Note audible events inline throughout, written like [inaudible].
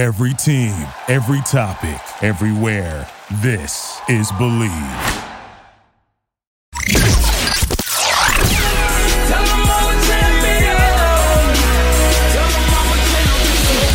Every team, every topic, everywhere. This is Bleav.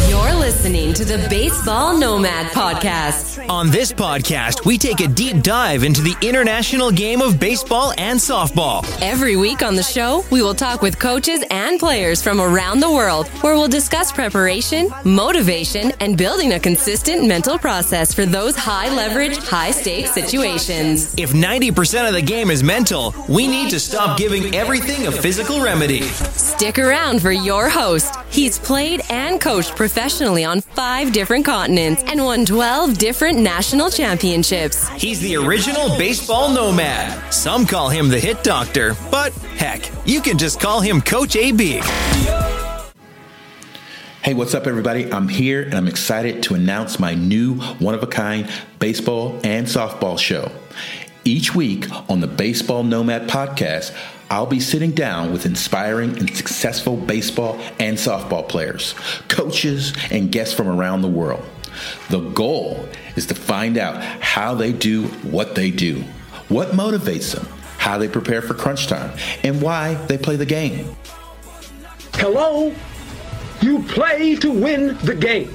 You're listening to the Baseball Nomad Podcast. On this podcast, we take a deep dive into the international game of baseball and softball. Every week on the show, we will talk with coaches and players from around the world, where we'll discuss preparation, motivation, and building a consistent mental process for those high leverage, high stakes situations. If 90% of the game is mental, we need to stop giving everything a physical remedy. Stick around for your host. He's played and coached professionally on five different continents and won 12 different national championships. He's the original baseball nomad. Some call him the hit doctor, but heck, you can just call him Coach AB. Hey, what's up, everybody? I'm here and I'm excited to announce my new one of a kind baseball and softball show. Each week on the Baseball Nomad podcast, I'll be sitting down with inspiring and successful baseball and softball players, coaches, and guests from around the world. The goal is to find out how they do what they do, what motivates them, how they prepare for crunch time, and why they play the game. Hello? You play to win the game.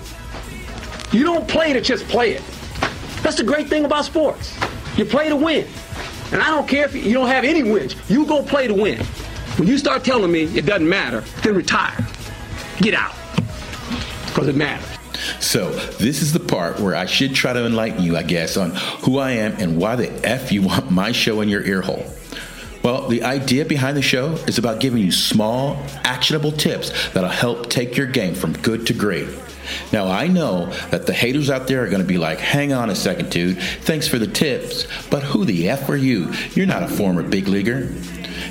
You don't play to just play it. That's the great thing about sports. You play to win. And I don't care if you don't have any wins. You go play to win. When you start telling me it doesn't matter, then retire. Get out. Because it matters. So, this is the part where I should try to enlighten you, I guess, on who I am and why the F you want my show in your ear hole. Well, the idea behind the show is about giving you small, actionable tips that'll help take your game from good to great. Now, I know that the haters out there are going to be like, hang on a second, dude. Thanks for the tips. But who the F are you? You're not a former big leaguer.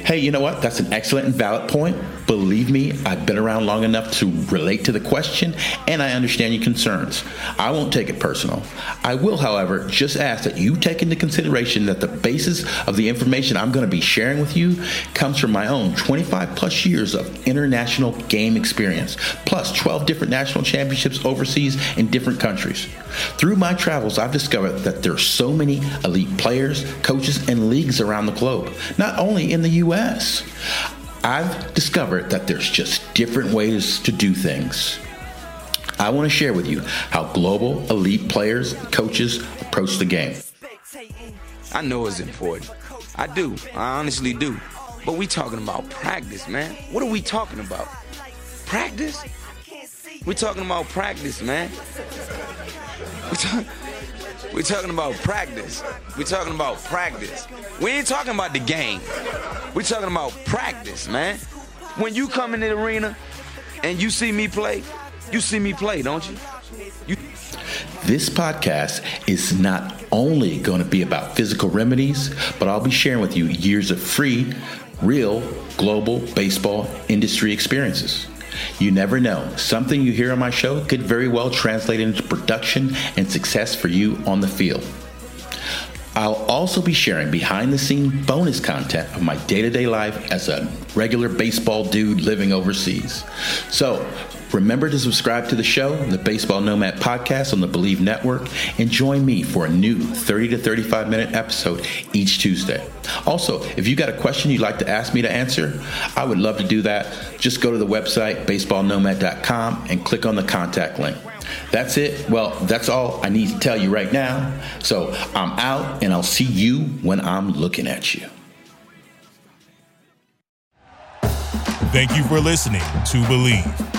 Hey, you know what? That's an excellent and valid point. Believe me, I've been around long enough to relate to the question and I understand your concerns. I won't take it personal. I will, however, just ask that you take into consideration that the basis of the information I'm going to be sharing with you comes from my own 25 plus years of international game experience, plus 12 different national championships overseas in different countries. Through my travels, I've discovered that there are so many elite players, coaches, and leagues around the globe, not only in the U.S. I've discovered that there's just different ways to do things. I want to share with you how global elite players, coaches approach the game. I know it's important. I do. I honestly do. But we talking about practice, man. What are we talking about? Practice? We talking about practice, man. [laughs] We're talking about practice. We're talking about practice. We ain't talking about the game. We're talking about practice, man. When you come in the arena and you see me play, you see me play, don't you? You This podcast is not only going to be about physical remedies, but I'll be sharing with you years of free, real, global baseball industry experiences. You never know. Something you hear on my show could very well translate into production and success for you on the field. I'll also be sharing behind the scene bonus content of my day to day life as a regular baseball dude living overseas. So, remember to subscribe to the show, the Baseball Nomad podcast on the Bleav Network, and join me for a new 30 to 35 minute episode each Tuesday. Also, if you got a question you'd like to ask me to answer, I would love to do that. Just go to the website, baseballnomad.com, and click on the contact link. That's it. Well, that's all I need to tell you right now. So I'm out, and I'll see you when I'm looking at you. Thank you for listening to Bleav.